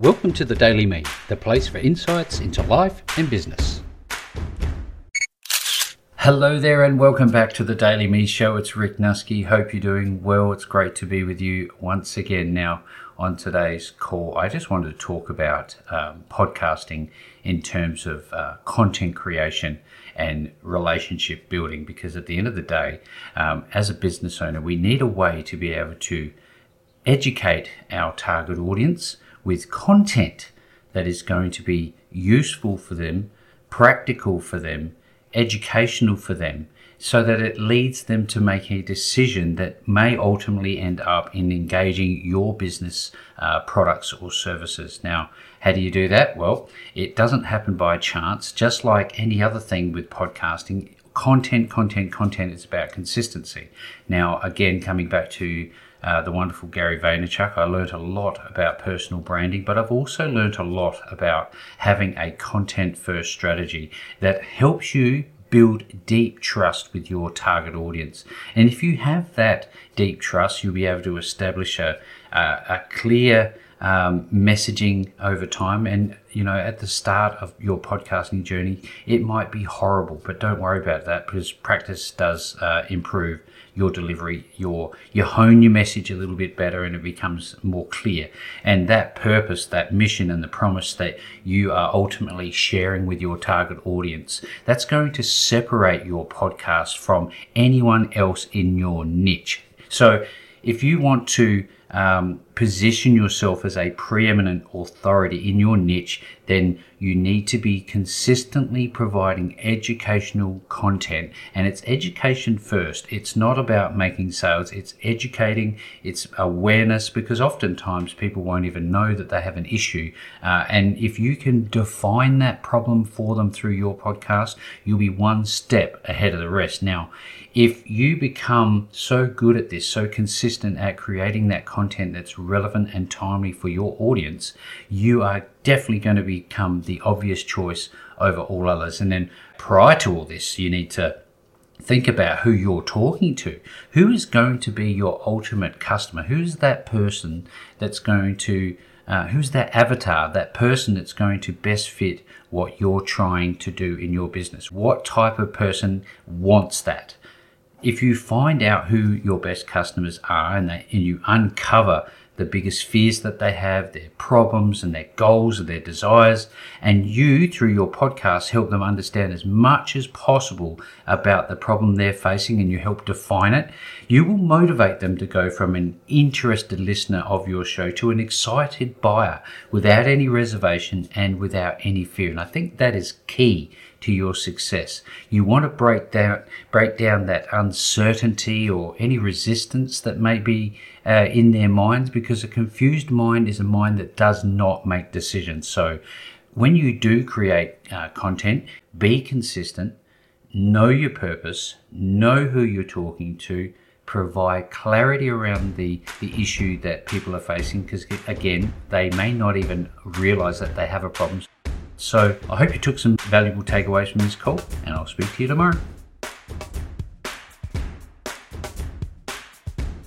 Welcome to the Daily Me, the place for insights into life and business. Hello there, and welcome back to the Daily Me Show. It's Rick Nusky. Hope you're doing well. It's great to be with you once again. Now, on today's call, I just wanted to talk about um, podcasting in terms of uh, content creation and relationship building because at the end of the day, um, as a business owner, we need a way to be able to educate our target audience with content that is going to be useful for them, practical for them, educational for them, so that it leads them to make a decision that may ultimately end up in engaging your business uh, products or services. Now, how do you do that? Well, it doesn't happen by chance, just like any other thing with podcasting. Content, content, content It's about consistency. Now, again, coming back to uh, the wonderful Gary Vaynerchuk. I learned a lot about personal branding, but I've also learned a lot about having a content first strategy that helps you build deep trust with your target audience. And if you have that deep trust, you'll be able to establish a, a, a clear um, messaging over time. And, you know, at the start of your podcasting journey, it might be horrible, but don't worry about that because practice does uh, improve your delivery, your you hone your message a little bit better and it becomes more clear. And that purpose, that mission and the promise that you are ultimately sharing with your target audience, that's going to separate your podcast from anyone else in your niche. So if you want to um, position yourself as a preeminent authority in your niche, then you need to be consistently providing educational content. And it's education first. It's not about making sales, it's educating, it's awareness, because oftentimes people won't even know that they have an issue. Uh, and if you can define that problem for them through your podcast, you'll be one step ahead of the rest. Now, if you become so good at this, so consistent at creating that content that's relevant and timely for your audience, you are definitely going to become the obvious choice over all others. And then prior to all this, you need to think about who you're talking to. Who is going to be your ultimate customer? Who's that person that's going to, uh, who's that avatar, that person that's going to best fit what you're trying to do in your business? What type of person wants that? If you find out who your best customers are and, they, and you uncover the biggest fears that they have, their problems and their goals and their desires. And you, through your podcast, help them understand as much as possible about the problem they're facing and you help define it. You will motivate them to go from an interested listener of your show to an excited buyer without any reservation and without any fear. And I think that is key to your success. You want to break down break down that uncertainty or any resistance that may be uh, in their minds because a confused mind is a mind that does not make decisions. So when you do create uh, content, be consistent, know your purpose, know who you're talking to, provide clarity around the, the issue that people are facing because again they may not even realize that they have a problem so I hope you took some valuable takeaways from this call, and I'll speak to you tomorrow.